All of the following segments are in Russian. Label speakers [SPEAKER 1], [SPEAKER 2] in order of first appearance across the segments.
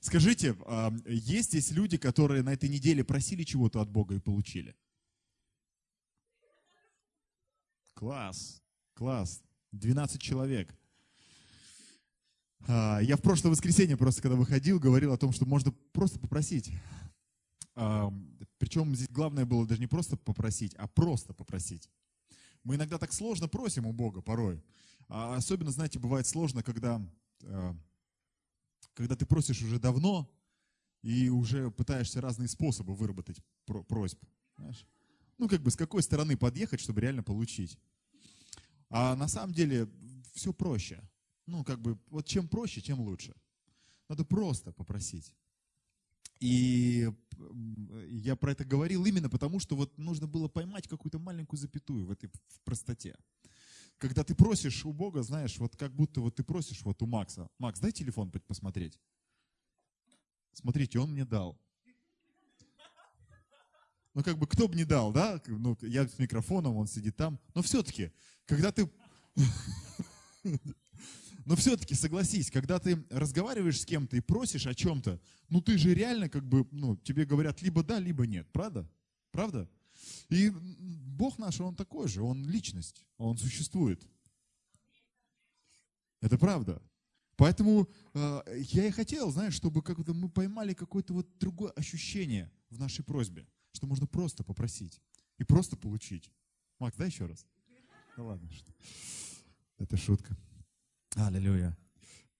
[SPEAKER 1] Скажите, а, есть здесь люди, которые на этой неделе просили чего-то от Бога и получили? Класс, класс. 12 человек. А, я в прошлое воскресенье просто, когда выходил, говорил о том, что можно просто попросить. А, Причем здесь главное было даже не просто попросить, а просто попросить. Мы иногда так сложно просим у Бога порой. А особенно, знаете, бывает сложно, когда, когда ты просишь уже давно и уже пытаешься разные способы выработать просьбу. Знаешь? Ну, как бы с какой стороны подъехать, чтобы реально получить. А на самом деле все проще. Ну, как бы, вот чем проще, тем лучше. Надо просто попросить. И я про это говорил именно потому, что вот нужно было поймать какую-то маленькую запятую в этой в простоте. Когда ты просишь у Бога, знаешь, вот как будто вот ты просишь вот у Макса. Макс, дай телефон посмотреть. Смотрите, он мне дал. Ну, как бы, кто бы не дал, да? Ну, я с микрофоном, он сидит там. Но все-таки, когда ты... Но все-таки согласись, когда ты разговариваешь с кем-то и просишь о чем-то, ну ты же реально как бы, ну, тебе говорят либо да, либо нет, правда? Правда? И Бог наш, Он такой же, Он личность, Он существует. Это правда. Поэтому э, я и хотел, знаешь, чтобы как-то мы поймали какое-то вот другое ощущение в нашей просьбе, что можно просто попросить и просто получить. Макс, дай еще раз. Ну ладно. Это шутка. Аллилуйя.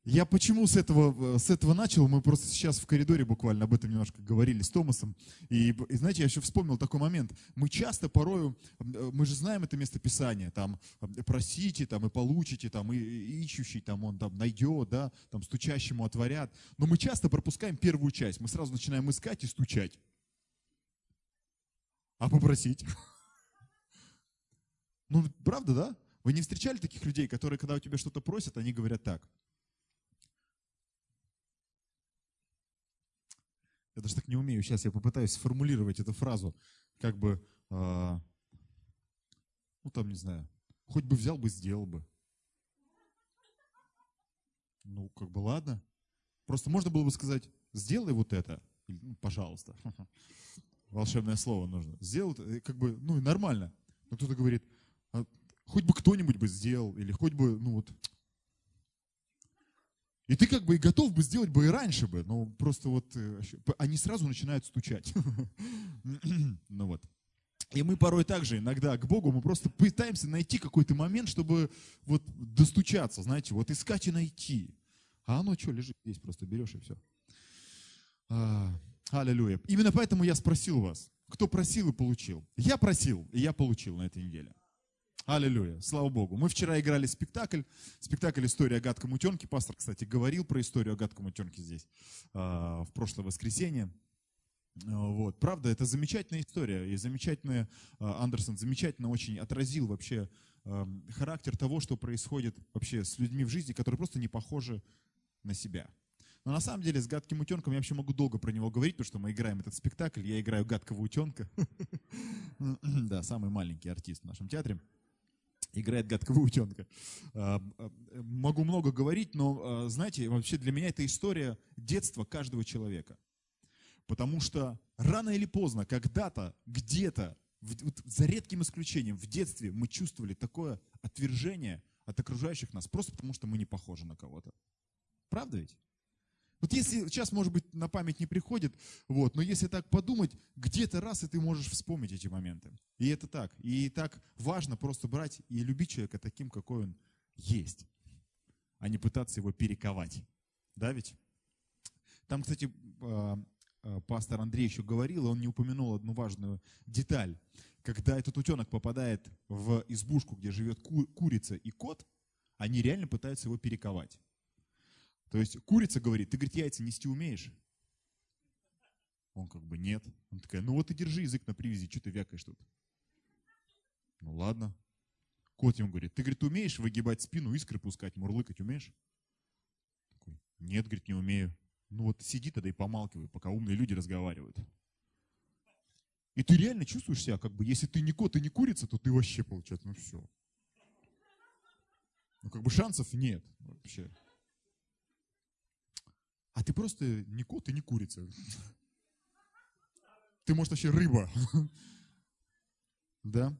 [SPEAKER 1] Я почему с этого, с этого начал? Мы просто сейчас в коридоре буквально об этом немножко говорили с Томасом. И, и знаете, я еще вспомнил такой момент. Мы часто порою, мы же знаем это место Писания, там, просите, там, и получите, там, и, и ищущий, там, он там найдет, да, там, стучащему отворят. Но мы часто пропускаем первую часть. Мы сразу начинаем искать и стучать. А попросить? Ну, правда, да? Вы не встречали таких людей, которые, когда у тебя что-то просят, они говорят так. Я даже так не умею. Сейчас я попытаюсь сформулировать эту фразу. Как бы, э, ну там, не знаю, хоть бы взял бы, сделал бы. Ну, как бы ладно. Просто можно было бы сказать, сделай вот это. Ну, пожалуйста. Волшебное слово нужно. Сделай, э, как бы, ну и нормально. Но кто-то говорит, хоть бы кто-нибудь бы сделал, или хоть бы, ну вот. И ты как бы и готов бы сделать бы и раньше бы, но просто вот э, они сразу начинают стучать. Ну вот. И мы порой также иногда к Богу мы просто пытаемся найти какой-то момент, чтобы вот достучаться, знаете, вот искать и найти. А оно что, лежит здесь, просто берешь и все. А, аллилуйя. Именно поэтому я спросил вас, кто просил и получил. Я просил, и я получил на этой неделе. Аллилуйя, слава Богу. Мы вчера играли спектакль, спектакль «История о гадком утенке». Пастор, кстати, говорил про историю о гадком утенке здесь а, в прошлое воскресенье. А, вот. Правда, это замечательная история, и замечательная, а, Андерсон замечательно очень отразил вообще характер того, что происходит вообще с людьми в жизни, которые просто не похожи на себя. Но на самом деле с гадким утенком я вообще могу долго про него говорить, потому что мы играем этот спектакль, я играю гадкого утенка. Да, самый маленький артист в нашем театре играет гадкого утенка. А, а, могу много говорить, но, а, знаете, вообще для меня это история детства каждого человека. Потому что рано или поздно, когда-то, где-то, за редким исключением, в детстве мы чувствовали такое отвержение от окружающих нас, просто потому что мы не похожи на кого-то. Правда ведь? Вот если сейчас, может быть, на память не приходит, вот, но если так подумать, где-то раз и ты можешь вспомнить эти моменты. И это так. И так важно просто брать и любить человека таким, какой он есть, а не пытаться его перековать. Да ведь? Там, кстати, а, а, пастор Андрей еще говорил, он не упомянул одну важную деталь. Когда этот утенок попадает в избушку, где живет курица и кот, они реально пытаются его перековать. То есть курица говорит, ты, говорит, яйца нести умеешь? Он как бы нет. Он такая, ну вот и держи язык на привязи, что ты вякаешь тут? Ну ладно. Кот ему говорит, ты, говорит, умеешь выгибать спину, искры пускать, мурлыкать умеешь? Такой, нет, говорит, не умею. Ну вот сиди тогда и помалкивай, пока умные люди разговаривают. И ты реально чувствуешь себя, как бы, если ты не кот и не курица, то ты вообще, получается, ну все. Ну как бы шансов нет вообще. А ты просто не кот и не курица. Ты, может, вообще рыба. Да?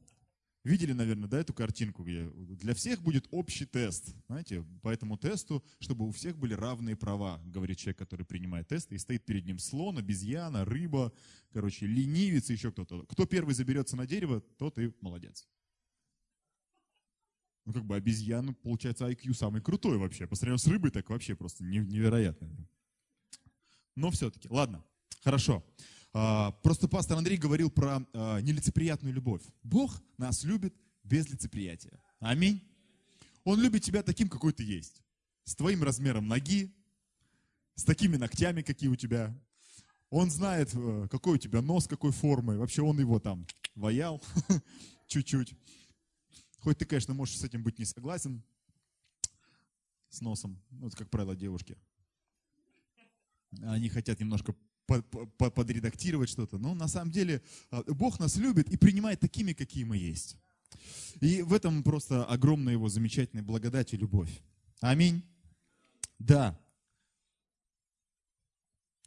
[SPEAKER 1] Видели, наверное, да, эту картинку, где для всех будет общий тест. Знаете, по этому тесту, чтобы у всех были равные права, говорит человек, который принимает тест, и стоит перед ним слон, обезьяна, рыба, короче, ленивец еще кто-то. Кто первый заберется на дерево, тот и молодец. Ну, как бы обезьяна, получается, IQ самый крутой вообще. По сравнению с рыбой, так вообще просто невероятно. Но все-таки, ладно, хорошо. А, просто пастор Андрей говорил про а, нелицеприятную любовь. Бог нас любит без лицеприятия. Аминь. Он любит тебя таким, какой ты есть. С твоим размером ноги, с такими ногтями, какие у тебя. Он знает, э, какой у тебя нос, какой формы. Вообще он его там ваял чуть-чуть. Хоть ты, конечно, можешь с этим быть не согласен, с носом. Ну, это, как правило, девушки. Они хотят немножко подредактировать что-то. Но на самом деле а, Бог нас любит и принимает такими, какие мы есть. И в этом просто огромная его замечательная благодать и любовь. Аминь. Да.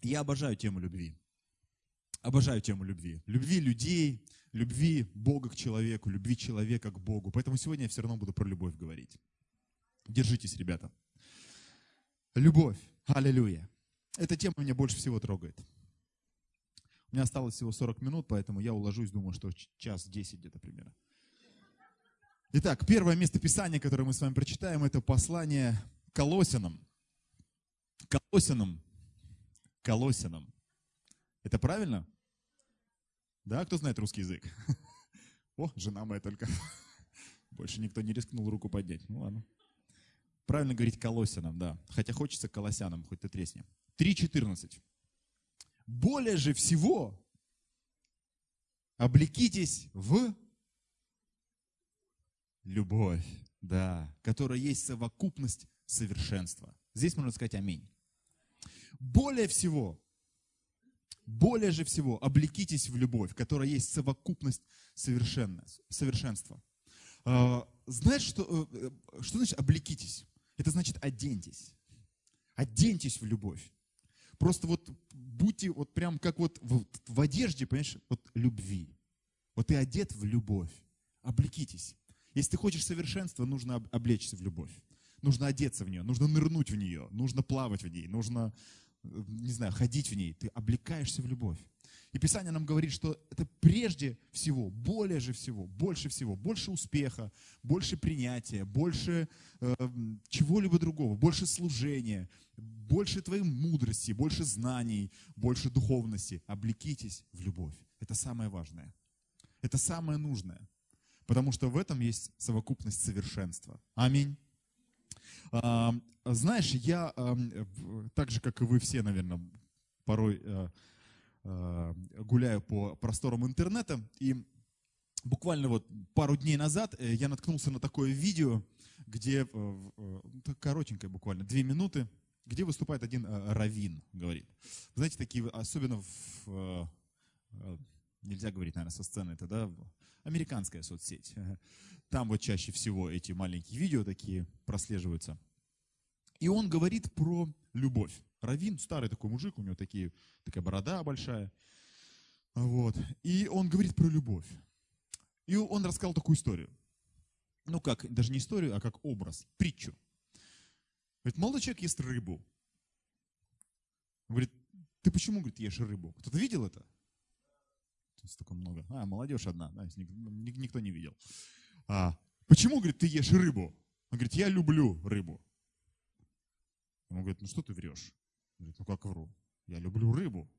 [SPEAKER 1] Я обожаю тему любви. Обожаю тему любви. Любви людей, любви Бога к человеку, любви человека к Богу. Поэтому сегодня я все равно буду про любовь говорить. Держитесь, ребята. Любовь. Аллилуйя. Эта тема меня больше всего трогает. У меня осталось всего 40 минут, поэтому я уложусь, думаю, что час 10 где-то примерно. Итак, первое место Писания, которое мы с вами прочитаем, это послание Колосинам. Колосинам. Колосинам. Это правильно? Да, кто знает русский язык? О, жена моя только. Больше никто не рискнул руку поднять. Ну ладно. Правильно говорить колосянам, да. Хотя хочется колосянам, хоть ты тресни. 3.14. Более же всего облекитесь в любовь, да, которая есть совокупность совершенства. Здесь можно сказать аминь. Более всего, более же всего облекитесь в любовь, которая есть совокупность совершенства. А, знаешь, что, э, что значит облекитесь? Это значит оденьтесь. Оденьтесь в любовь. Просто вот будьте вот прям как вот в, в одежде, понимаешь, вот любви. Вот ты одет в любовь. Облекитесь. Если ты хочешь совершенства, нужно облечься в любовь. Нужно одеться в нее, нужно нырнуть в нее, нужно плавать в ней, нужно, э, не знаю, ходить в ней. Ты облекаешься в любовь. И Писание нам говорит, что это прежде всего, более же всего, больше всего, больше успеха, больше принятия, больше э, чего-либо другого, больше служения, больше твоей мудрости, больше знаний, больше духовности. Облекитесь в любовь. Это самое важное. Это самое нужное. Потому что в этом есть совокупность совершенства. Аминь. А, знаешь, я так же, как и вы все, наверное, порой э, Э, гуляю по просторам интернета, и буквально вот пару дней назад э, я наткнулся на такое видео, где, э, коротенькое буквально, две минуты, где выступает один раввин, говорит. Знаете, такие, особенно в, нельзя говорить, наверное, со сцены, это, да, американская соцсеть. Там вот чаще всего эти маленькие видео такие прослеживаются. И он говорит про любовь. Равин, старый такой мужик, у него такие, такая борода большая. Вот. И он говорит про любовь. И он рассказал такую историю. Ну как, даже не историю, а как образ, притчу. Говорит, молодой человек ест рыбу. Говорит, ты почему, говорит, ешь рыбу? Кто-то видел это? Столько много. А, молодежь одна, да, никто не видел. А, почему, говорит, ты ешь рыбу? Он говорит, я люблю рыбу. Он говорит, ну что ты врешь? Говорит, ну как вру? Я люблю рыбу.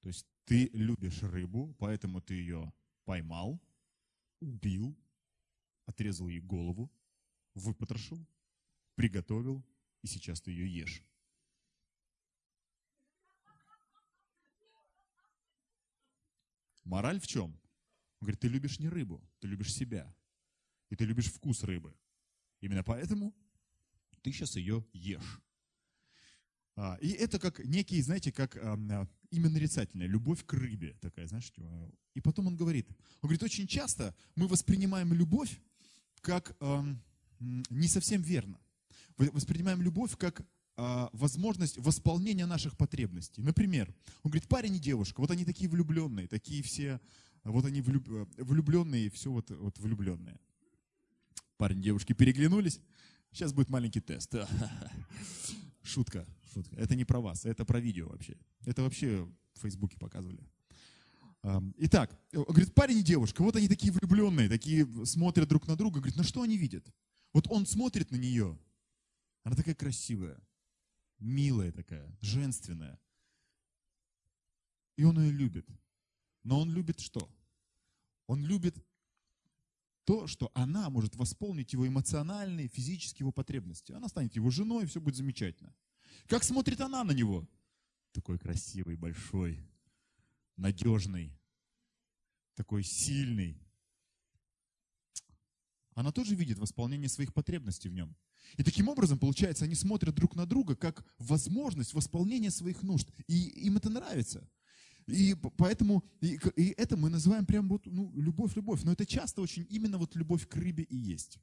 [SPEAKER 1] То есть ты любишь рыбу, поэтому ты ее поймал, убил, отрезал ей голову, выпотрошил, приготовил, и сейчас ты ее ешь. Мораль в чем? Он говорит, ты любишь не рыбу, ты любишь себя. И ты любишь вкус рыбы. Именно поэтому ты сейчас ее ешь. А, и это как некий, знаете, как а, именно нарицательное, любовь к рыбе такая, знаешь. Типа. И потом он говорит, он говорит, очень часто мы воспринимаем любовь как не совсем верно. Воспринимаем любовь как а, возможность восполнения наших потребностей. Например, он говорит, парень и девушка, вот они такие влюбленные, такие все, вот они влюб, влюбленные, все вот, вот влюбленные. Парень и девушки переглянулись. Сейчас будет маленький тест. Шутка, шутка. Это не про вас, это про видео вообще. Это вообще в Фейсбуке показывали. Итак, говорит, парень и девушка, вот они такие влюбленные, такие смотрят друг на друга. Говорит, на что они видят? Вот он смотрит на нее, она такая красивая, милая такая, женственная. И он ее любит. Но он любит что? Он любит то, что она может восполнить его эмоциональные, физические его потребности. Она станет его женой, и все будет замечательно. Как смотрит она на него? Такой красивый, большой, надежный, такой сильный. Она тоже видит восполнение своих потребностей в нем. И таким образом, получается, они смотрят друг на друга как возможность восполнения своих нужд. И им это нравится. И поэтому и, и это мы называем прям вот ну, любовь, любовь. Но это часто очень именно вот любовь к рыбе и есть.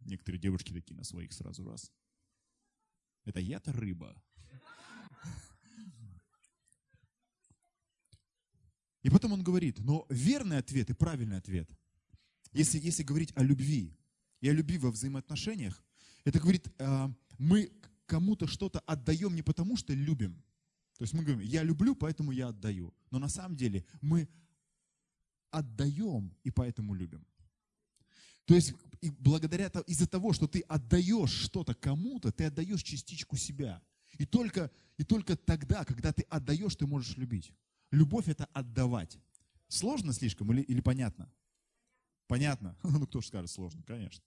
[SPEAKER 1] Некоторые девушки такие на своих сразу раз. Это я-то рыба. И потом он говорит, но верный ответ и правильный ответ если, если говорить о любви и о любви во взаимоотношениях, это говорит, а, мы кому-то что-то отдаем не потому, что любим. То есть мы говорим, я люблю, поэтому я отдаю. Но на самом деле мы отдаем и поэтому любим. То есть и благодаря из-за того, что ты отдаешь что-то кому-то, ты отдаешь частичку себя. И только, и только тогда, когда ты отдаешь, ты можешь любить. Любовь это отдавать. Сложно слишком или, или понятно? Понятно? Ну, кто же скажет сложно, конечно.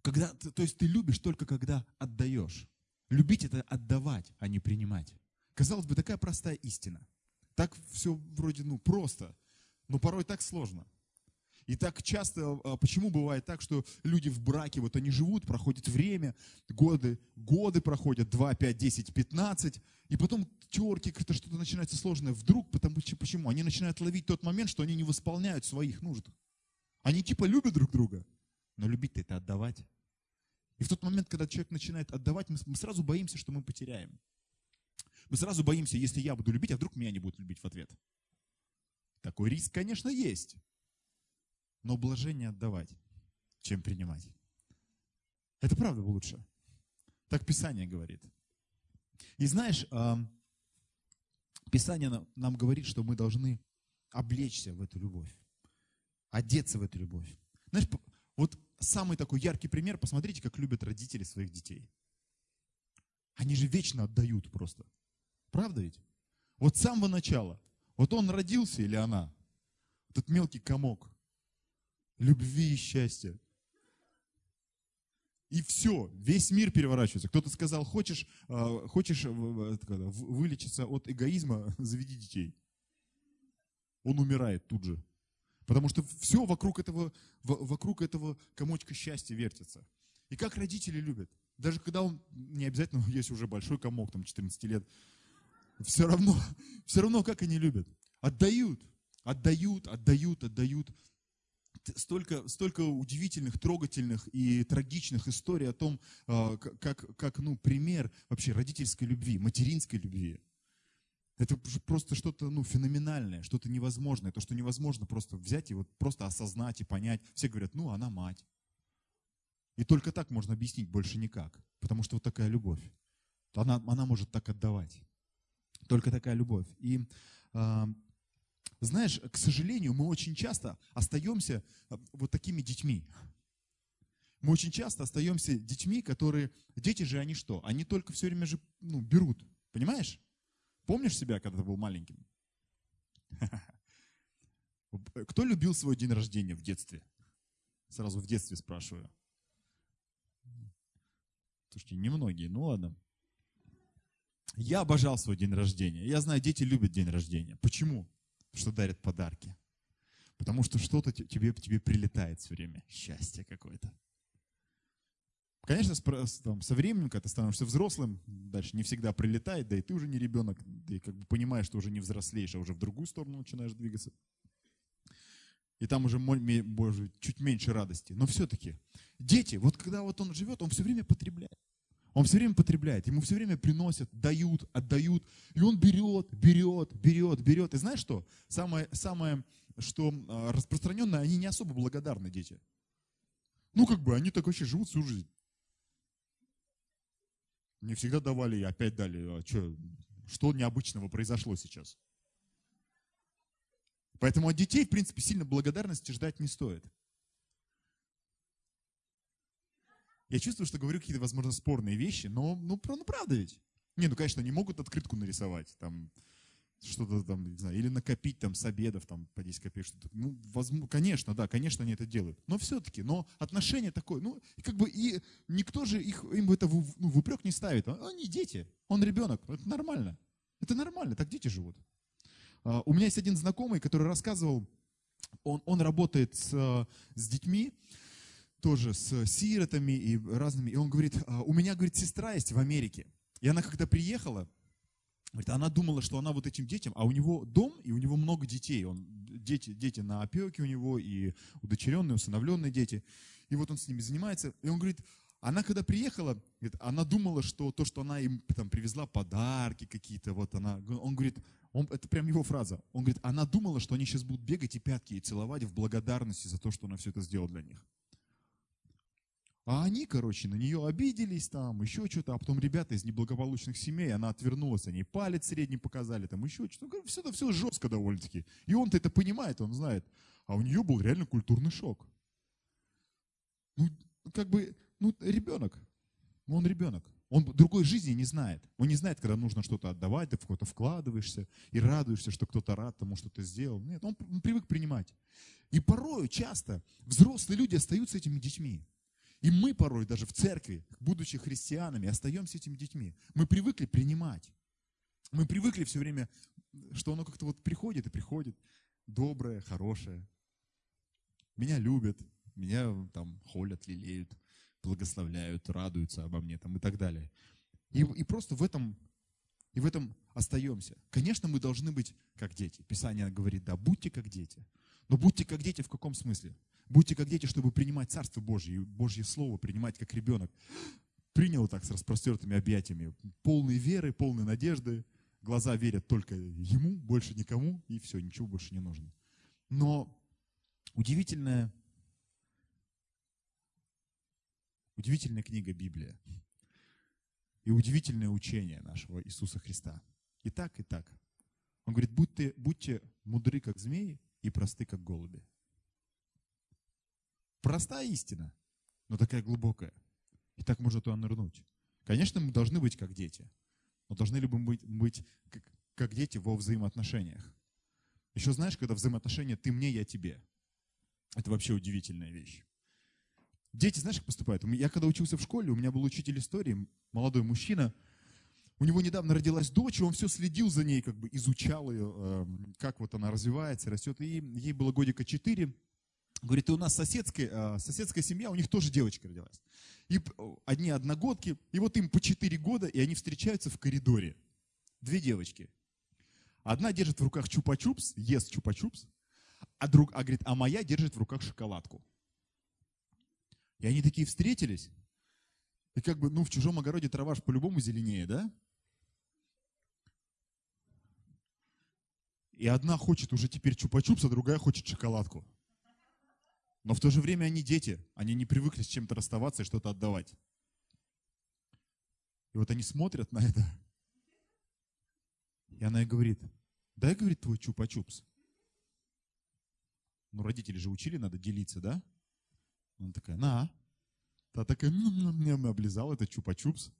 [SPEAKER 1] Когда, то есть ты любишь только когда отдаешь. Любить это отдавать, а не принимать. Казалось бы, такая простая истина. Так все вроде, ну, просто, но порой так сложно. И так часто, а, почему бывает так, что люди в браке, вот они живут, проходит время, годы, годы проходят, 2, 5, 10, 15, и потом терки, как-то что-то начинается сложное. Вдруг, потому, почему? Они начинают ловить тот момент, что они не восполняют своих нужд. Они типа любят друг друга, но любить-то это отдавать. И в тот момент, когда человек начинает отдавать, мы сразу боимся, что мы потеряем. Мы сразу боимся, если я буду любить, а вдруг меня не будут любить в ответ. Такой риск, конечно, есть. Но блажение отдавать, чем принимать. Это правда лучше. Так Писание говорит. И знаешь, Писание нам говорит, что мы должны облечься в эту любовь, одеться в эту любовь. Знаешь, вот самый такой яркий пример, посмотрите, как любят родители своих детей. Они же вечно отдают просто. Правда ведь? Вот с самого начала. Вот он родился или она, этот мелкий комок, любви и счастья. И все, весь мир переворачивается. Кто-то сказал, хочешь, а, хочешь вылечиться от эгоизма, заведи детей. Он умирает тут же. Потому что все вокруг этого, вокруг этого комочка счастья вертится. И как родители любят. Даже когда он, не обязательно, есть уже большой комок, там 14 лет, все равно, все равно как они любят. Отдают, отдают, отдают, отдают столько, столько удивительных, трогательных и трагичных историй о том, а, как, как ну, пример вообще родительской любви, материнской любви. Это просто что-то ну, феноменальное, что-то невозможное. То, что невозможно просто взять и вот просто осознать и понять. Все говорят, ну, она мать. И только так можно объяснить, больше никак. Потому что вот такая любовь. Она, она может так отдавать. Только такая любовь. И а, знаешь, к сожалению, мы очень часто остаемся э, вот такими детьми. Мы очень часто остаемся детьми, которые... Дети же они что? Они только все время же ну, берут. Понимаешь? Помнишь себя, когда ты был маленьким? Кто любил свой день рождения в детстве? Сразу в детстве спрашиваю. Слушайте, немногие, ну ладно. Я обожал свой день рождения. Я знаю, дети любят день рождения. Почему? Что дарят подарки. Потому что что-то тебе, тебе прилетает все время. Счастье какое-то. Конечно, там, со временем, когда ты становишься взрослым, дальше не всегда прилетает, да и ты уже не ребенок, ты как бы понимаешь, что уже не взрослеешь, а уже в другую сторону начинаешь двигаться. И там уже боже, чуть меньше радости. Но все-таки дети, вот когда вот он живет, он все время потребляет. Он все время потребляет, ему все время приносят, дают, отдают. И он берет, берет, берет, берет. И знаешь что? Самое, самое что а, распространенное, они не особо благодарны, дети. Ну, как бы, они так вообще живут всю жизнь. Не всегда давали и опять дали. А что, что необычного произошло сейчас? Поэтому от детей, в принципе, сильно благодарности ждать не стоит. Я чувствую, что говорю какие-то, возможно, спорные вещи, но ну, ну правда ведь. Не, ну, конечно, не могут открытку нарисовать, там, что-то там, не знаю, или накопить там с обедов, там, по 10 копеек, что-то. Ну, возможно, конечно, да, конечно, они это делают. Но все-таки, но отношение такое, ну, как бы и никто же их, им это в, ну, в упрек не ставит. А, они дети, он ребенок, это нормально. Это нормально, так дети живут. А, у меня есть один знакомый, который рассказывал, он, он работает с, с детьми, тоже с сиротами и разными. И он говорит, «А, у меня, говорит, сестра есть в Америке. И она когда приехала, говорит, она думала, что она вот этим детям, а у него дом, и у него много детей. Он, дети, дети на опеке у него, и удочеренные, усыновленные дети. И вот он с ними занимается. И он говорит, она когда приехала, говорит, она думала, что то, что она им там привезла подарки какие-то, вот она, он говорит, он, это прям его фраза, он говорит, она думала, что они сейчас будут бегать и пятки и целовать в благодарности за то, что она все это сделала для них. А они, короче, на нее обиделись там, еще что-то, а потом ребята из неблагополучных семей, она отвернулась, они палец средний показали, там еще что-то. Все это все жестко довольно-таки. И он-то это понимает, он знает. А у нее был реально культурный шок. Ну, как бы, ну, ребенок. Он ребенок. Он другой жизни не знает. Он не знает, когда нужно что-то отдавать, ты в кого-то вкладываешься и радуешься, что кто-то рад тому, что ты сделал. Нет, он, он привык принимать. И порою, часто, взрослые люди остаются этими детьми. И мы порой даже в церкви, будучи христианами, остаемся этими детьми. Мы привыкли принимать. Мы привыкли все время, что оно как-то вот приходит и приходит. Доброе, хорошее. Меня любят, меня там холят, лелеют, благословляют, радуются обо мне там, и так далее. И, и просто в этом, и в этом остаемся. Конечно, мы должны быть как дети. Писание говорит, да, будьте как дети. Но будьте как дети в каком смысле? Будьте как дети, чтобы принимать Царство Божье, и Божье Слово принимать как ребенок. Принял так с распростертыми объятиями, полной веры, полной надежды. Глаза верят только Ему, больше никому, и все, ничего больше не нужно. Но удивительная, удивительная книга Библия и удивительное учение нашего Иисуса Христа. И так, и так. Он говорит, будьте, будьте мудры, как змеи, и просты, как голуби. Простая истина, но такая глубокая. И так можно туда нырнуть. Конечно, мы должны быть как дети. Но должны ли мы быть, быть как, как дети во взаимоотношениях? Еще знаешь, когда взаимоотношения ты мне, я тебе. Это вообще удивительная вещь. Дети, знаешь, как поступают? Я когда учился в школе, у меня был учитель истории, молодой мужчина. У него недавно родилась дочь, и он все следил за ней, как бы изучал ее, эм, как вот она развивается, растет. И ей было годика четыре. Говорит, и у нас соседская, а, соседская семья, у них тоже девочка родилась. И одни одногодки, и вот им по 4 года, и они встречаются в коридоре. Две девочки. Одна держит в руках чупа-чупс, ест чупа-чупс, а, друг, а, говорит, а моя держит в руках шоколадку. И они такие встретились, и как бы, ну, в чужом огороде трава по-любому зеленее, да? И одна хочет уже теперь чупа-чупс, а другая хочет шоколадку. Но в то же время они дети, они не привыкли с чем-то расставаться и что-то отдавать. И вот они смотрят на это. И она и говорит, дай, говорит, твой чупа-чупс. Ну, родители же учили, надо делиться, да? Она такая, на. Та такая, мне облизал, это чупа-чупс.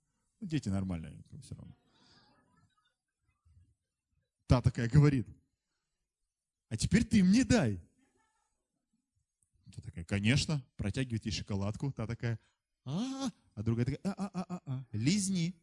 [SPEAKER 1] Ну, дети нормальные, все равно. Та такая говорит, а теперь ты мне дай. Та такая, конечно, протягивает ей шоколадку. Та такая, а, -а, а другая такая, а, а, а, а, а, лизни.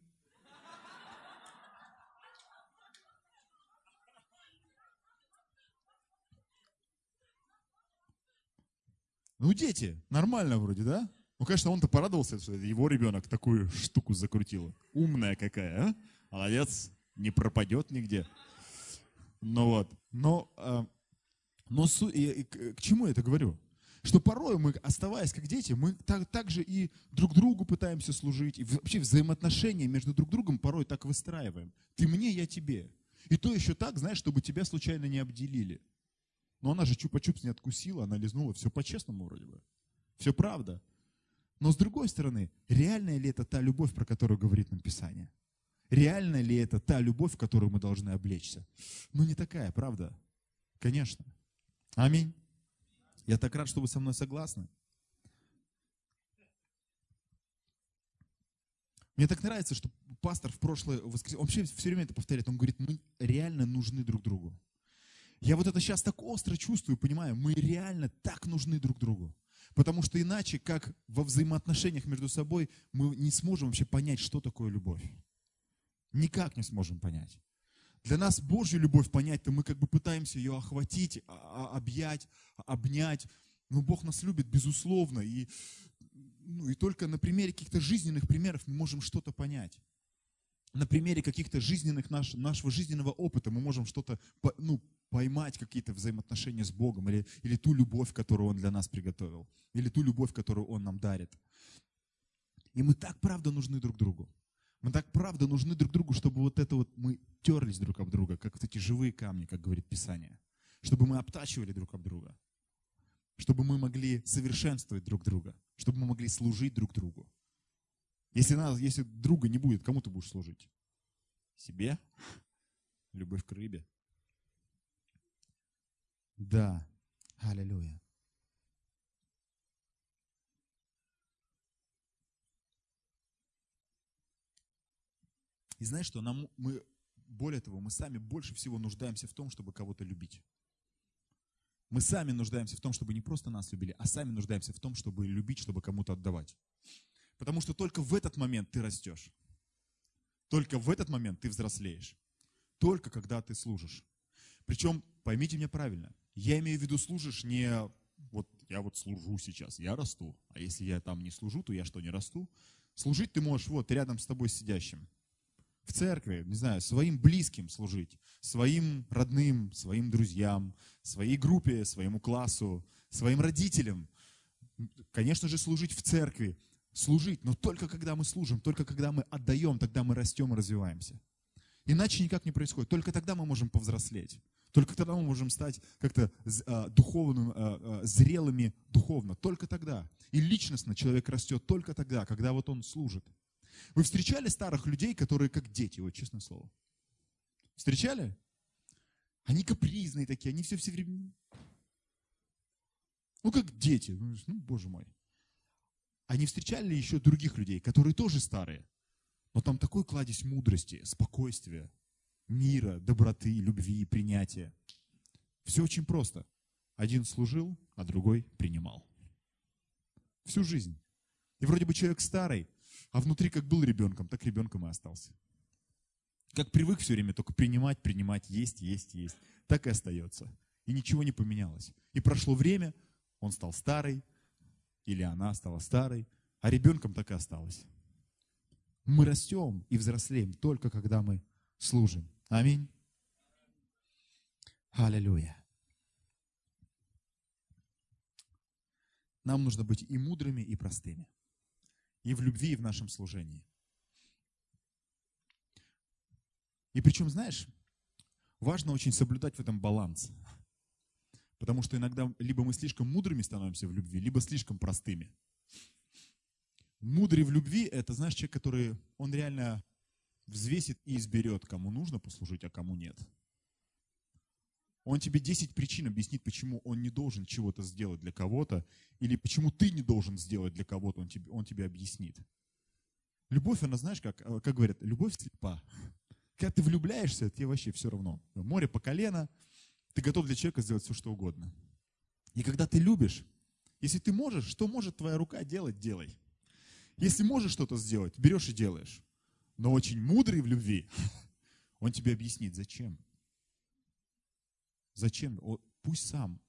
[SPEAKER 1] Ну, дети, нормально вроде, да? Ну, конечно, он-то порадовался, что его ребенок такую штуку закрутил. Умная какая, а? Молодец, не пропадет нигде. Ну вот, но, а, но су, и, и, к чему я это говорю? Что порой мы, оставаясь как дети, мы так, так же и друг другу пытаемся служить, и вообще взаимоотношения между друг другом порой так выстраиваем. Ты мне, я тебе. И то еще так, знаешь, чтобы тебя случайно не обделили. Но она же чупа-чупс не откусила, она лизнула, все по-честному вроде бы. Все правда. Но с другой стороны, реальная ли это та любовь, про которую говорит нам Писание? Реальна ли это та любовь, в которую мы должны облечься? Ну, не такая, правда? Конечно. Аминь. Я так рад, что вы со мной согласны. Мне так нравится, что пастор в прошлое воскресенье, вообще все время это повторяет, он говорит, мы реально нужны друг другу. Я вот это сейчас так остро чувствую, понимаю, мы реально так нужны друг другу. Потому что иначе, как во взаимоотношениях между собой, мы не сможем вообще понять, что такое любовь. Никак не сможем понять. Для нас Божью любовь понять-то мы как бы пытаемся ее охватить, а, а, объять, обнять. Но Бог нас любит, безусловно. И, ну, и только на примере каких-то жизненных примеров мы можем что-то понять. На примере каких-то жизненных, наш, нашего жизненного опыта мы можем что-то ну, поймать, какие-то взаимоотношения с Богом, или, или ту любовь, которую Он для нас приготовил, или ту любовь, которую Он нам дарит. И мы так, правда, нужны друг другу. Мы так правда нужны друг другу, чтобы вот это вот мы терлись друг об друга, как вот эти живые камни, как говорит Писание. Чтобы мы обтачивали друг об друга. Чтобы мы могли совершенствовать друг друга. Чтобы мы могли служить друг другу. Если, нас, если друга не будет, кому ты будешь служить? Себе? Любовь к рыбе? Да. Аллилуйя. И знаешь что, нам, мы, более того, мы сами больше всего нуждаемся в том, чтобы кого-то любить. Мы сами нуждаемся в том, чтобы не просто нас любили, а сами нуждаемся в том, чтобы любить, чтобы кому-то отдавать. Потому что только в этот момент ты растешь. Только в этот момент ты взрослеешь. Только когда ты служишь. Причем, поймите меня правильно, я имею в виду служишь не вот я вот служу сейчас, я расту. А если я там не служу, то я что, не расту? Служить ты можешь вот рядом с тобой сидящим в церкви, не знаю, своим близким служить, своим родным, своим друзьям, своей группе, своему классу, своим родителям. Конечно же, служить в церкви, служить, но только когда мы служим, только когда мы отдаем, тогда мы растем и развиваемся. Иначе никак не происходит. Только тогда мы можем повзрослеть. Только тогда мы можем стать как-то а, духовным, а, а, зрелыми духовно. Только тогда. И личностно человек растет только тогда, когда вот он служит. Вы встречали старых людей, которые как дети, вот честное слово? Встречали? Они капризные такие, они все все время... Ну, как дети. Ну, ну боже мой. Они встречали еще других людей, которые тоже старые, но там такой кладезь мудрости, спокойствия, мира, доброты, любви, принятия. Все очень просто. Один служил, а другой принимал. Всю жизнь. И вроде бы человек старый, а внутри как был ребенком, так ребенком и остался. Как привык все время только принимать, принимать, есть, есть, есть. Так и остается. И ничего не поменялось. И прошло время, он стал старый, или она стала старой, а ребенком так и осталось. Мы растем и взрослеем только когда мы служим. Аминь. Аллилуйя. Нам нужно быть и мудрыми, и простыми и в любви, и в нашем служении. И причем, знаешь, важно очень соблюдать в этом баланс. Потому что иногда либо мы слишком мудрыми становимся в любви, либо слишком простыми. Мудрый в любви – это, знаешь, человек, который, он реально взвесит и изберет, кому нужно послужить, а кому нет. Он тебе 10 причин объяснит, почему он не должен чего-то сделать для кого-то, или почему ты не должен сделать для кого-то, он тебе, он тебе объяснит. Любовь, она, знаешь, как, э, как говорят, любовь слепа. Когда ты влюбляешься, тебе вообще все равно. Море по колено, ты готов для человека сделать все, что угодно. И когда ты любишь, если ты можешь, что может твоя рука делать, делай. Если можешь что-то сделать, берешь и делаешь. Но очень мудрый в любви, он тебе объяснит, зачем. Зачем? Пусть сам,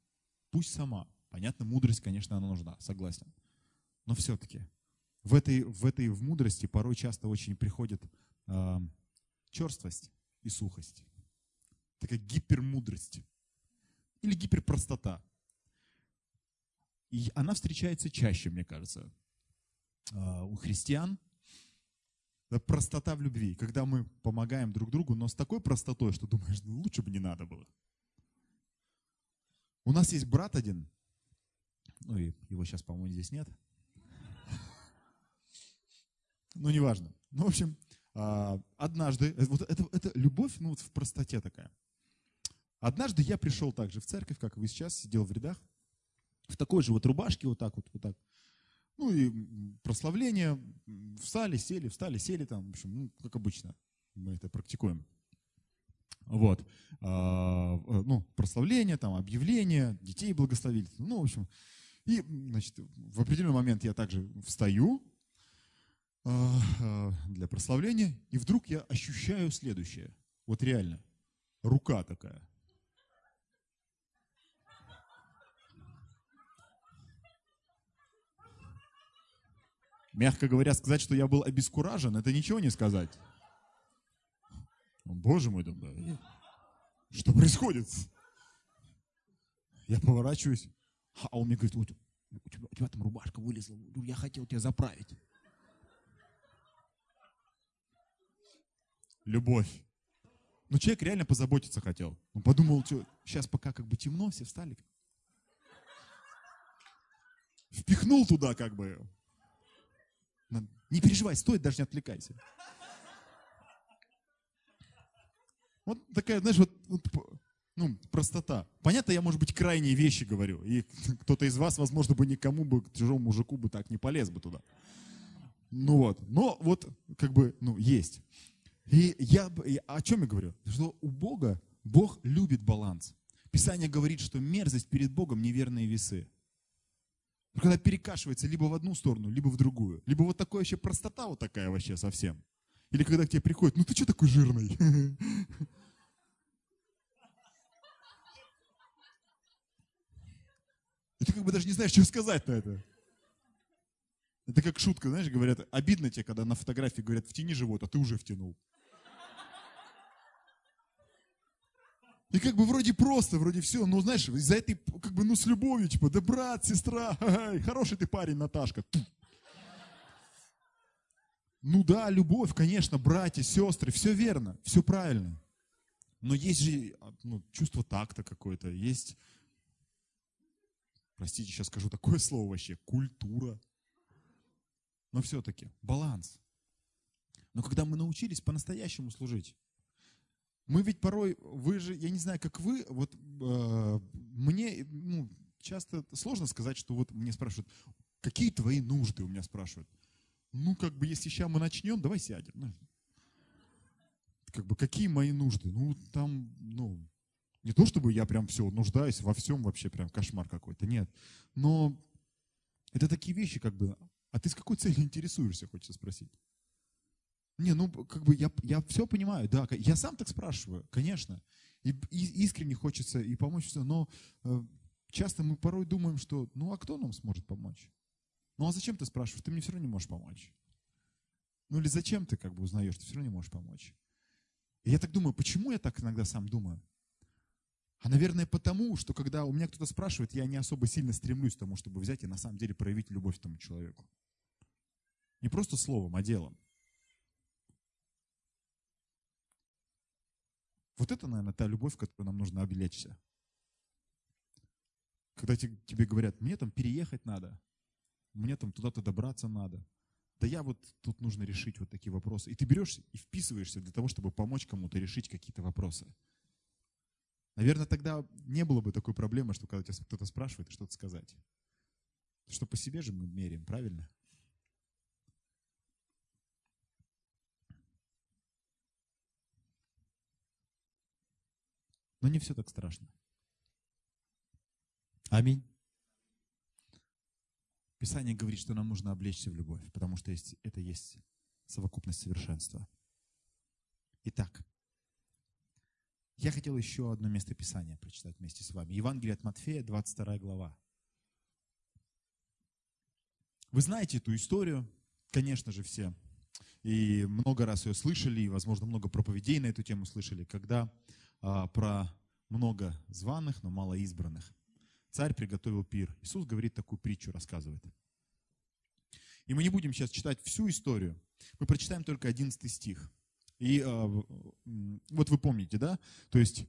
[SPEAKER 1] пусть сама. Понятно, мудрость, конечно, она нужна, согласен. Но все-таки в этой, в этой в мудрости порой часто очень приходит э, черствость и сухость. Такая гипермудрость. Или гиперпростота. И она встречается чаще, мне кажется, э, у христиан. Это простота в любви, когда мы помогаем друг другу, но с такой простотой, что думаешь, ну, лучше бы не надо было. У нас есть брат один, ну и его сейчас, по-моему, здесь нет. Ну, неважно. Ну, в общем, а, однажды, э, вот это, это любовь, ну, вот в простоте такая. Однажды я пришел также в церковь, как вы сейчас, сидел в рядах, в такой же вот рубашке, вот так вот, вот так. Ну и прославление, встали, сели, встали, сели там, в общем, ну, как обычно, мы это практикуем. Вот. А, э, ну, прославление, там, объявление, детей благословили. Ну, в общем. И, значит, в определенный момент я также встаю а, а, для прославления, и вдруг я ощущаю следующее. Вот реально. Рука такая. Мягко говоря, сказать, что я был обескуражен, это ничего не сказать. Боже мой, думаю, что происходит? Я поворачиваюсь, а он мне говорит, вот, у, тебя, у тебя там рубашка вылезла, я хотел тебя заправить. Любовь. Но человек реально позаботиться хотел. Он подумал, что сейчас пока как бы темно, все встали. Впихнул туда как бы. Не переживай, стоит, даже не отвлекайся. Вот такая, знаешь, вот, вот ну, простота. Понятно, я, может быть, крайние вещи говорю. И кто-то из вас, возможно, бы никому бы, к чужому мужику бы так не полез бы туда. Ну вот. Но вот, как бы, ну, есть. И я, о чем я говорю? Что у Бога, Бог любит баланс. Писание говорит, что мерзость перед Богом неверные весы. Когда перекашивается либо в одну сторону, либо в другую. Либо вот такая вообще простота вот такая вообще совсем. Или когда к тебе приходит, ну ты что такой жирный? И ты как бы даже не знаешь, что сказать на это. Это как шутка, знаешь, говорят, обидно тебе, когда на фотографии говорят, втяни живот, а ты уже втянул. И как бы вроде просто, вроде все, но знаешь, за этой, как бы, ну с любовью, типа, да брат, сестра, хороший ты парень, Наташка. Ну да, любовь, конечно, братья, сестры, все верно, все правильно. Но есть же ну, чувство такта какое-то, есть простите, сейчас скажу такое слово вообще, культура. Но все-таки баланс. Но когда мы научились по-настоящему служить, мы ведь порой, вы же, я не знаю, как вы, вот э, мне ну, часто сложно сказать, что вот мне спрашивают, какие твои нужды у меня спрашивают. Ну, как бы, если сейчас мы начнем, давай сядем. Как бы, какие мои нужды? Ну, там, ну, не то чтобы я прям все нуждаюсь во всем вообще, прям кошмар какой-то, нет. Но это такие вещи, как бы, а ты с какой целью интересуешься, хочется спросить? Не, ну, как бы я, я все понимаю, да, я сам так спрашиваю, конечно. И, и искренне хочется и помочь, все, но э, часто мы порой думаем, что, ну, а кто нам сможет помочь? Ну, а зачем ты спрашиваешь? Ты мне все равно не можешь помочь. Ну, или зачем ты как бы узнаешь, ты все равно не можешь помочь? И я так думаю, почему я так иногда сам думаю? А, наверное, потому, что когда у меня кто-то спрашивает, я не особо сильно стремлюсь к тому, чтобы взять и на самом деле проявить любовь к тому человеку. Не просто словом, а делом. Вот это, наверное, та любовь, в которой нам нужно облечься. Когда тебе говорят, мне там переехать надо, мне там туда-то добраться надо. Да я вот тут нужно решить вот такие вопросы. И ты берешь и вписываешься для того, чтобы помочь кому-то решить какие-то вопросы. Наверное, тогда не было бы такой проблемы, что когда тебя кто-то спрашивает, что-то сказать. Что по себе же мы меряем, правильно? Но не все так страшно. Аминь. Писание говорит, что нам нужно облечься в любовь, потому что это есть совокупность совершенства. Итак, я хотел еще одно место Писания прочитать вместе с вами. Евангелие от Матфея, 22 глава. Вы знаете эту историю, конечно же, все. И много раз ее слышали, и, возможно, много проповедей на эту тему слышали, когда а, про много званых, но мало избранных. Царь приготовил пир. Иисус говорит такую притчу, рассказывает. И мы не будем сейчас читать всю историю, мы прочитаем только 11 стих. И э, вот вы помните, да? То есть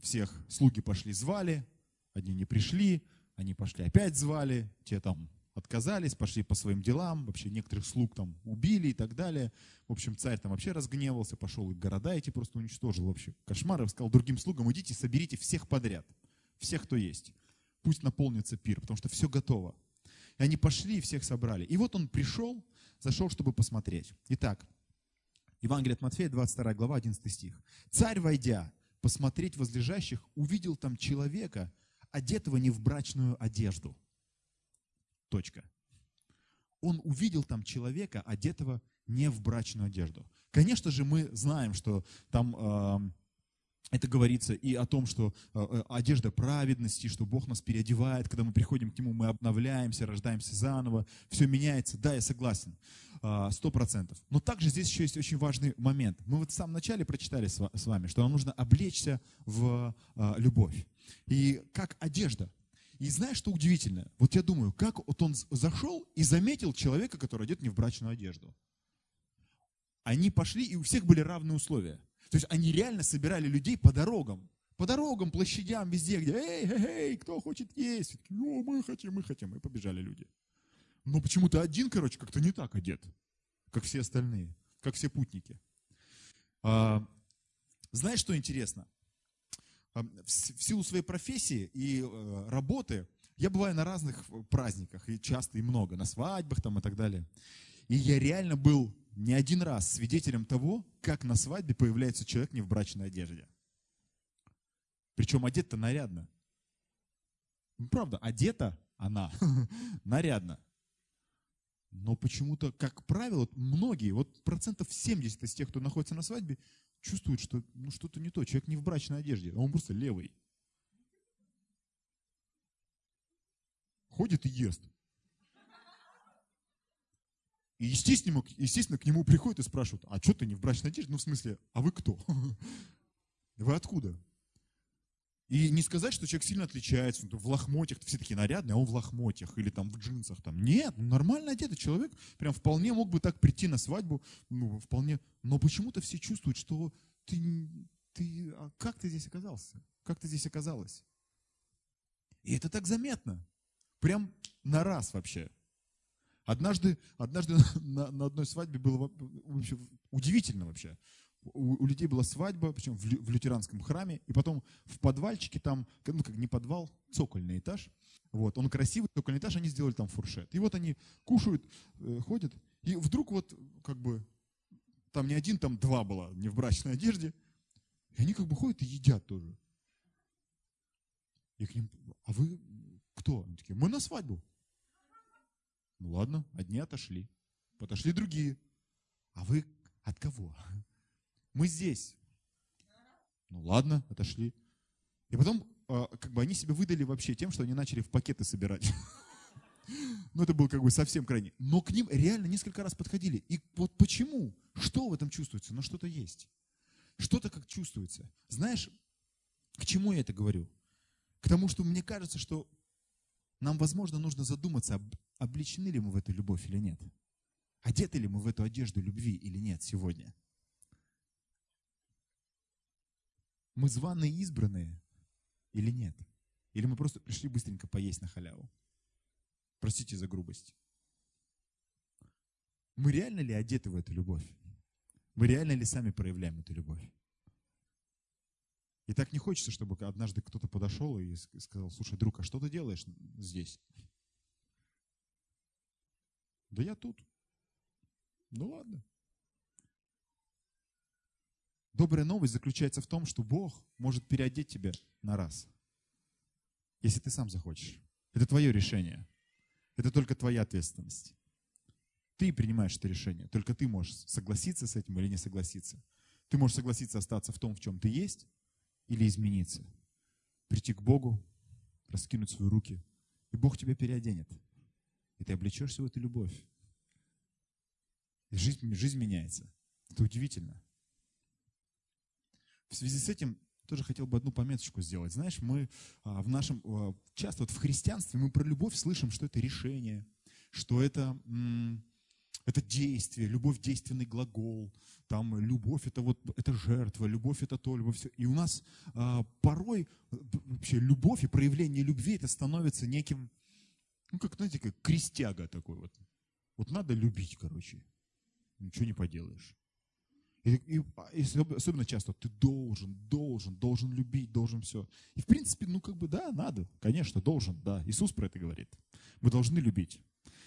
[SPEAKER 1] всех слуги пошли, звали, одни не пришли, они пошли опять звали, те там отказались, пошли по своим делам, вообще некоторых слуг там убили и так далее. В общем, царь там вообще разгневался, пошел и города эти просто уничтожил. Вообще кошмар, сказал другим слугам, идите, соберите всех подряд, всех, кто есть. Пусть наполнится пир, потому что все готово. И они пошли и всех собрали. И вот он пришел, зашел, чтобы посмотреть. Итак, Евангелие от Матфея, 22 глава, 11 стих. «Царь, войдя, посмотреть возлежащих, увидел там человека, одетого не в брачную одежду». Точка. Он увидел там человека, одетого не в брачную одежду. Конечно же, мы знаем, что там э, это говорится и о том, что э, э, одежда праведности, что Бог нас переодевает, когда мы приходим к Нему, мы обновляемся, рождаемся заново, все меняется. Да, я согласен, э, сто процентов. Но также здесь еще есть очень важный момент. Мы вот в самом начале прочитали с вами, что нам нужно облечься в э, любовь. И как одежда. И знаешь, что удивительно? Вот я думаю, как вот он зашел и заметил человека, который одет не в брачную одежду. Они пошли, и у всех были равные условия. То есть они реально собирали людей по дорогам. По дорогам, площадям, везде, где «Эй, эй, эй, кто хочет есть?» «Ну, мы хотим, мы хотим». И побежали люди. Но почему-то один, короче, как-то не так одет, как все остальные, как все путники. А, знаешь, что интересно? А, в силу своей профессии и э, работы я бываю на разных праздниках, и часто, и много, на свадьбах там и так далее. И я реально был не один раз свидетелем того, как на свадьбе появляется человек не в брачной одежде. Причем одет-то нарядно. Ну, правда, одета она нарядно. Но почему-то, как правило, многие, вот процентов 70 из тех, кто находится на свадьбе, чувствуют, что ну, что-то не то. Человек не в брачной одежде, а он просто левый. Ходит и ест. И естественно, естественно, к нему приходят и спрашивают, а что ты не в брачной одежде? Ну, в смысле, а вы кто? Вы откуда? И не сказать, что человек сильно отличается, в лохмотьях, все такие нарядные, а он в лохмотьях или там в джинсах. Там. Нет, ну, нормально одетый человек, прям вполне мог бы так прийти на свадьбу, ну, вполне. Но почему-то все чувствуют, что ты, ты, а как ты здесь оказался? Как ты здесь оказалась? И это так заметно. Прям на раз вообще. Однажды, однажды на, на одной свадьбе было вообще, удивительно вообще. У, у людей была свадьба, причем в, в лютеранском храме, и потом в подвальчике там, ну как не подвал, цокольный этаж. Вот, он красивый, цокольный этаж, они сделали там фуршет. И вот они кушают, э, ходят, и вдруг вот как бы там не один, там два было, не в брачной одежде, и они как бы ходят и едят тоже. И к ним, а вы кто? Они такие, мы на свадьбу. Ну ладно, одни отошли. Подошли другие. А вы от кого? Мы здесь. Ну ладно, отошли. И потом, а, как бы они себя выдали вообще тем, что они начали в пакеты собирать. Ну, это был как бы совсем крайне. Но к ним реально несколько раз подходили. И вот почему? Что в этом чувствуется? Ну, что-то есть. Что-то как чувствуется. Знаешь, к чему я это говорю? К тому, что мне кажется, что нам, возможно, нужно задуматься, обличены ли мы в эту любовь или нет. Одеты ли мы в эту одежду любви или нет сегодня. Мы званые избранные или нет? Или мы просто пришли быстренько поесть на халяву? Простите за грубость. Мы реально ли одеты в эту любовь? Мы реально ли сами проявляем эту любовь? И так не хочется, чтобы однажды кто-то подошел и сказал, слушай, друг, а что ты делаешь здесь? Да я тут. Ну ладно. Добрая новость заключается в том, что Бог может переодеть тебя на раз, если ты сам захочешь. Это твое решение. Это только твоя ответственность. Ты принимаешь это решение. Только ты можешь согласиться с этим или не согласиться. Ты можешь согласиться остаться в том, в чем ты есть, или измениться. Прийти к Богу, раскинуть свои руки, и Бог тебя переоденет. и ты облечешься в эту любовь. И жизнь, жизнь меняется. Это удивительно. В связи с этим тоже хотел бы одну пометочку сделать. Знаешь, мы а, в нашем, а, часто вот в христианстве мы про любовь слышим, что это решение, что это, это действие, любовь действенный глагол, там любовь это вот это жертва, любовь это то, любовь все. И у нас а, порой вообще любовь и проявление любви это становится неким, ну как знаете, как крестяга такой вот. Вот надо любить, короче, ничего не поделаешь. И, и, и особенно часто ты должен, должен, должен любить, должен все. И в принципе, ну как бы да, надо, конечно, должен, да. Иисус про это говорит. Мы должны любить.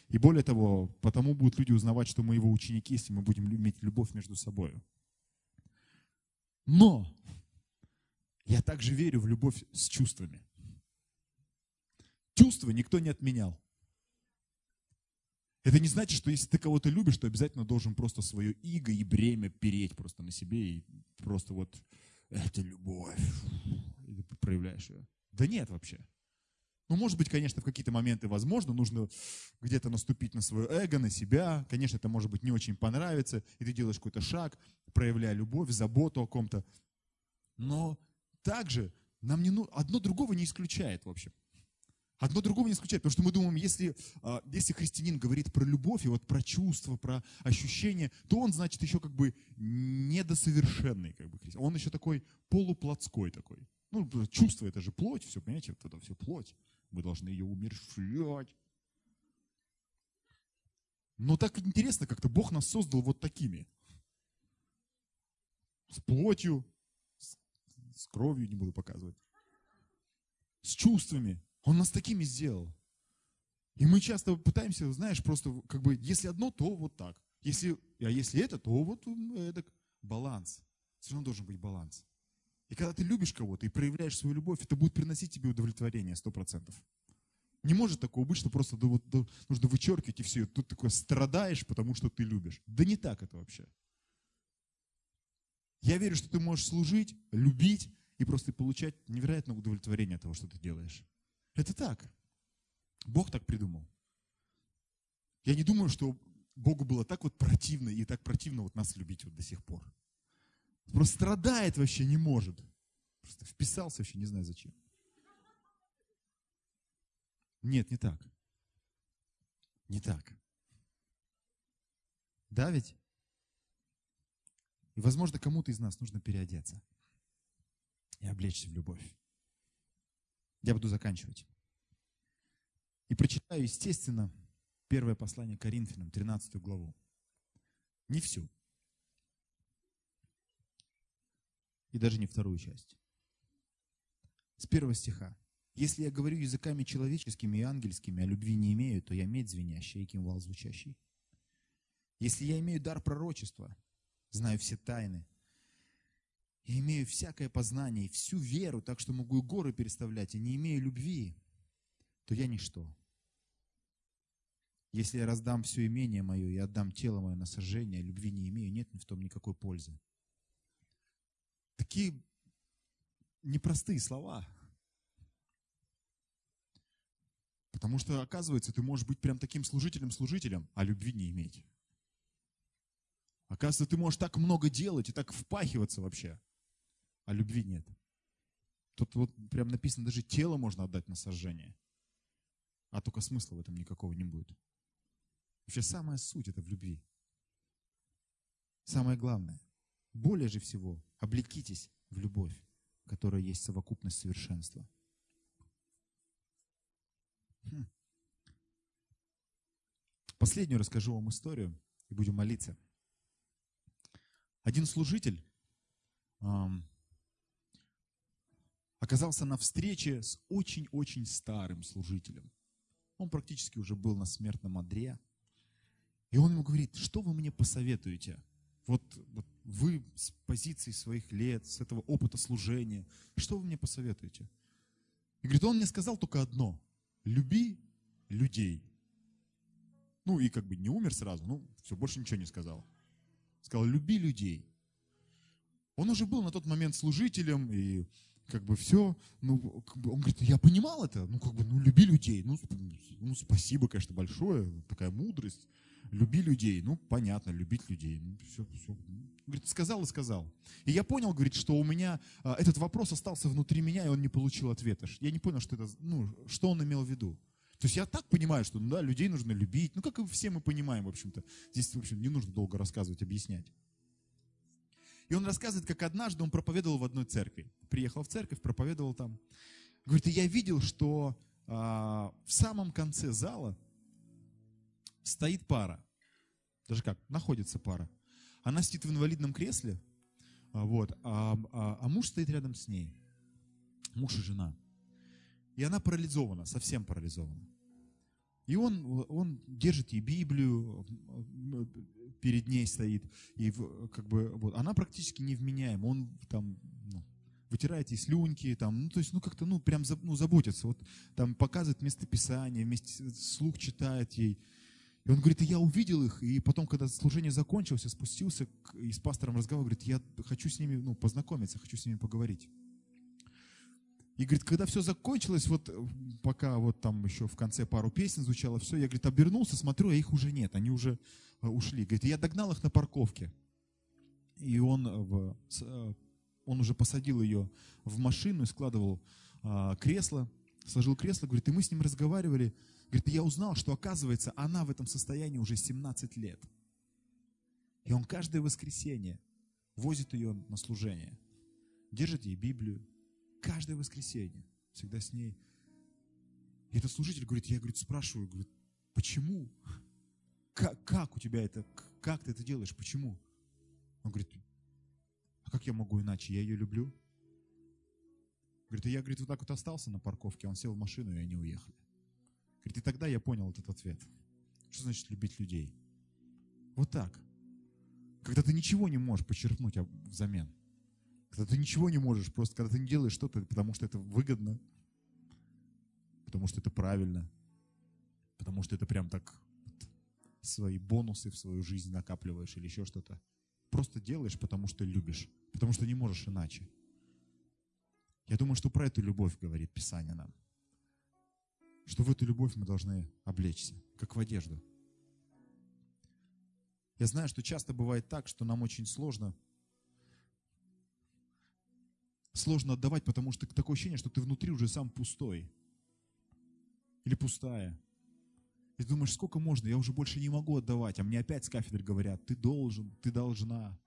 [SPEAKER 1] И более того, потому будут люди узнавать, что мы его ученики, если мы будем иметь любовь между собой. Но я также верю в любовь с чувствами. Чувства никто не отменял. Это не значит, что если ты кого-то любишь, то обязательно должен просто свое иго и бремя переть просто на себе и просто вот это любовь. И ты проявляешь ее. Да нет вообще. Ну, может быть, конечно, в какие-то моменты возможно, нужно где-то наступить на свое эго, на себя. Конечно, это может быть не очень понравится, и ты делаешь какой-то шаг, проявляя любовь, заботу о ком-то. Но также нам не, ну, одно другого не исключает, в общем. Одно другого не исключает, потому что мы думаем, если, а, если христианин говорит про любовь и вот про чувства, про ощущения, то он, значит, еще как бы недосовершенный. Как бы, он еще такой полуплотской такой. Ну, чувство это же плоть, все, понимаете, вот это все плоть. Мы должны ее умерщвлять. Но так интересно, как-то Бог нас создал вот такими. С плотью, с, с кровью не буду показывать, с чувствами. Он нас такими сделал. И мы часто пытаемся, знаешь, просто как бы, если одно, то вот так. Если, а если это, то вот это баланс. Все равно должен быть баланс. И когда ты любишь кого-то и проявляешь свою любовь, это будет приносить тебе удовлетворение сто процентов. Не может такого быть, что просто нужно вычеркивать и все. И тут такое страдаешь, потому что ты любишь. Да не так это вообще. Я верю, что ты можешь служить, любить и просто получать невероятное удовлетворение от того, что ты делаешь. Это так. Бог так придумал. Я не думаю, что Богу было так вот противно и так противно вот нас любить вот до сих пор. Просто страдает вообще не может. Просто вписался вообще не знаю зачем. Нет, не так. Не так. Да ведь? И, возможно, кому-то из нас нужно переодеться и облечься в любовь. Я буду заканчивать. И прочитаю, естественно, первое послание Коринфянам, 13 главу. Не всю. И даже не вторую часть. С первого стиха. Если я говорю языками человеческими и ангельскими, а любви не имею, то я медь звенящая и кимвал звучащий. Если я имею дар пророчества, знаю все тайны, и имею всякое познание и всю веру, так что могу и горы переставлять, и не имею любви, то я ничто. Если я раздам все имение мое и отдам тело мое на сожжение, любви не имею, нет в том никакой пользы. Такие непростые слова. Потому что, оказывается, ты можешь быть прям таким служителем-служителем, а любви не иметь. Оказывается, ты можешь так много делать и так впахиваться вообще, а любви нет. Тут вот прям написано, даже тело можно отдать на сожжение. А только смысла в этом никакого не будет. Вообще самая суть это в любви. Самое главное. Более же всего, облекитесь в любовь, которая есть совокупность совершенства. Хм. Последнюю расскажу вам историю и будем молиться. Один служитель оказался на встрече с очень-очень старым служителем. Он практически уже был на смертном одре. И он ему говорит, что вы мне посоветуете? Вот, вот вы с позиции своих лет, с этого опыта служения, что вы мне посоветуете? И говорит, он мне сказал только одно. Люби людей. Ну и как бы не умер сразу, ну все, больше ничего не сказал. Сказал, люби людей. Он уже был на тот момент служителем, и как бы все, ну, как бы, он говорит, я понимал это, ну, как бы, ну, люби людей, ну, ну, спасибо, конечно, большое, такая мудрость, люби людей, ну, понятно, любить людей, ну, все, все. Говорит, сказал и сказал. И я понял, говорит, что у меня а, этот вопрос остался внутри меня, и он не получил ответа. Я не понял, что это, ну, что он имел в виду. То есть я так понимаю, что, ну, да, людей нужно любить, ну, как и все мы понимаем, в общем-то. Здесь, в общем, не нужно долго рассказывать, объяснять. И он рассказывает, как однажды он проповедовал в одной церкви. Приехал в церковь, проповедовал там. Говорит, и я видел, что а, в самом конце зала стоит пара. Даже как, находится пара. Она сидит в инвалидном кресле, а, вот, а, а, а муж стоит рядом с ней. Муж и жена. И она парализована, совсем парализована. И он, он держит ей Библию, перед ней стоит, и как бы вот, она практически невменяема. Он там ну, вытирает ей слюнки, там, ну, то есть, ну, как-то, ну, прям ну, заботится. Вот там показывает местописание, вместе слух читает ей. И он говорит, и я увидел их, и потом, когда служение закончилось, я спустился и с пастором разговаривал, говорит, я хочу с ними ну, познакомиться, хочу с ними поговорить. И говорит, когда все закончилось, вот э, пока вот там еще в конце пару песен звучало, все, я, говорит, обернулся, смотрю, а их уже нет, они уже э, ушли. Говорит, я догнал их на парковке. И он, в, э, он уже посадил ее в машину и складывал а, кресло, сложил кресло, говорит, и мы с ним разговаривали. Говорит, и я узнал, что оказывается, она в этом состоянии уже 17 лет. И он каждое воскресенье возит ее на служение, держит ей Библию, каждое воскресенье, всегда с ней. И этот служитель говорит, я, говорит, спрашиваю, говорит, почему? Как, как у тебя это, как ты это делаешь, почему? Он говорит, а как я могу иначе, я ее люблю. Говорит, я, говорит, вот так вот остался на парковке, он сел в машину, и они уехали. Говорит, и тогда я понял этот ответ. Что значит любить людей? Вот так. Когда ты ничего не можешь почерпнуть взамен. Когда ты ничего не можешь, просто когда ты не делаешь что-то, потому что это выгодно, потому что это правильно, потому что это прям так вот, свои бонусы в свою жизнь накапливаешь или еще что-то. Просто делаешь, потому что любишь, потому что не можешь иначе. Я думаю, что про эту любовь говорит Писание нам. Что в эту любовь мы должны облечься, как в одежду. Я знаю, что часто бывает так, что нам очень сложно сложно отдавать, потому что такое ощущение, что ты внутри уже сам пустой. Или пустая. И ты думаешь, сколько можно, я уже больше не могу отдавать, а мне опять с кафедры говорят, ты должен, ты должна.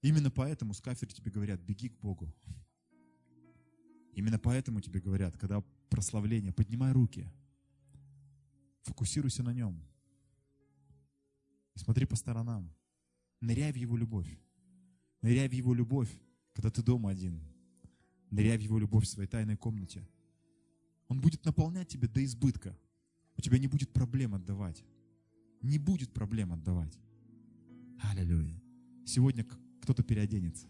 [SPEAKER 1] Именно поэтому с кафедры тебе говорят, беги к Богу. Именно поэтому тебе говорят, когда прославление, поднимай руки, фокусируйся на нем. И смотри по сторонам. Ныряй в его любовь. Ныряй в его любовь когда ты дома один, ныряй в Его любовь в своей тайной комнате. Он будет наполнять тебя до избытка. У тебя не будет проблем отдавать. Не будет проблем отдавать. Аллилуйя. Сегодня кто-то переоденется.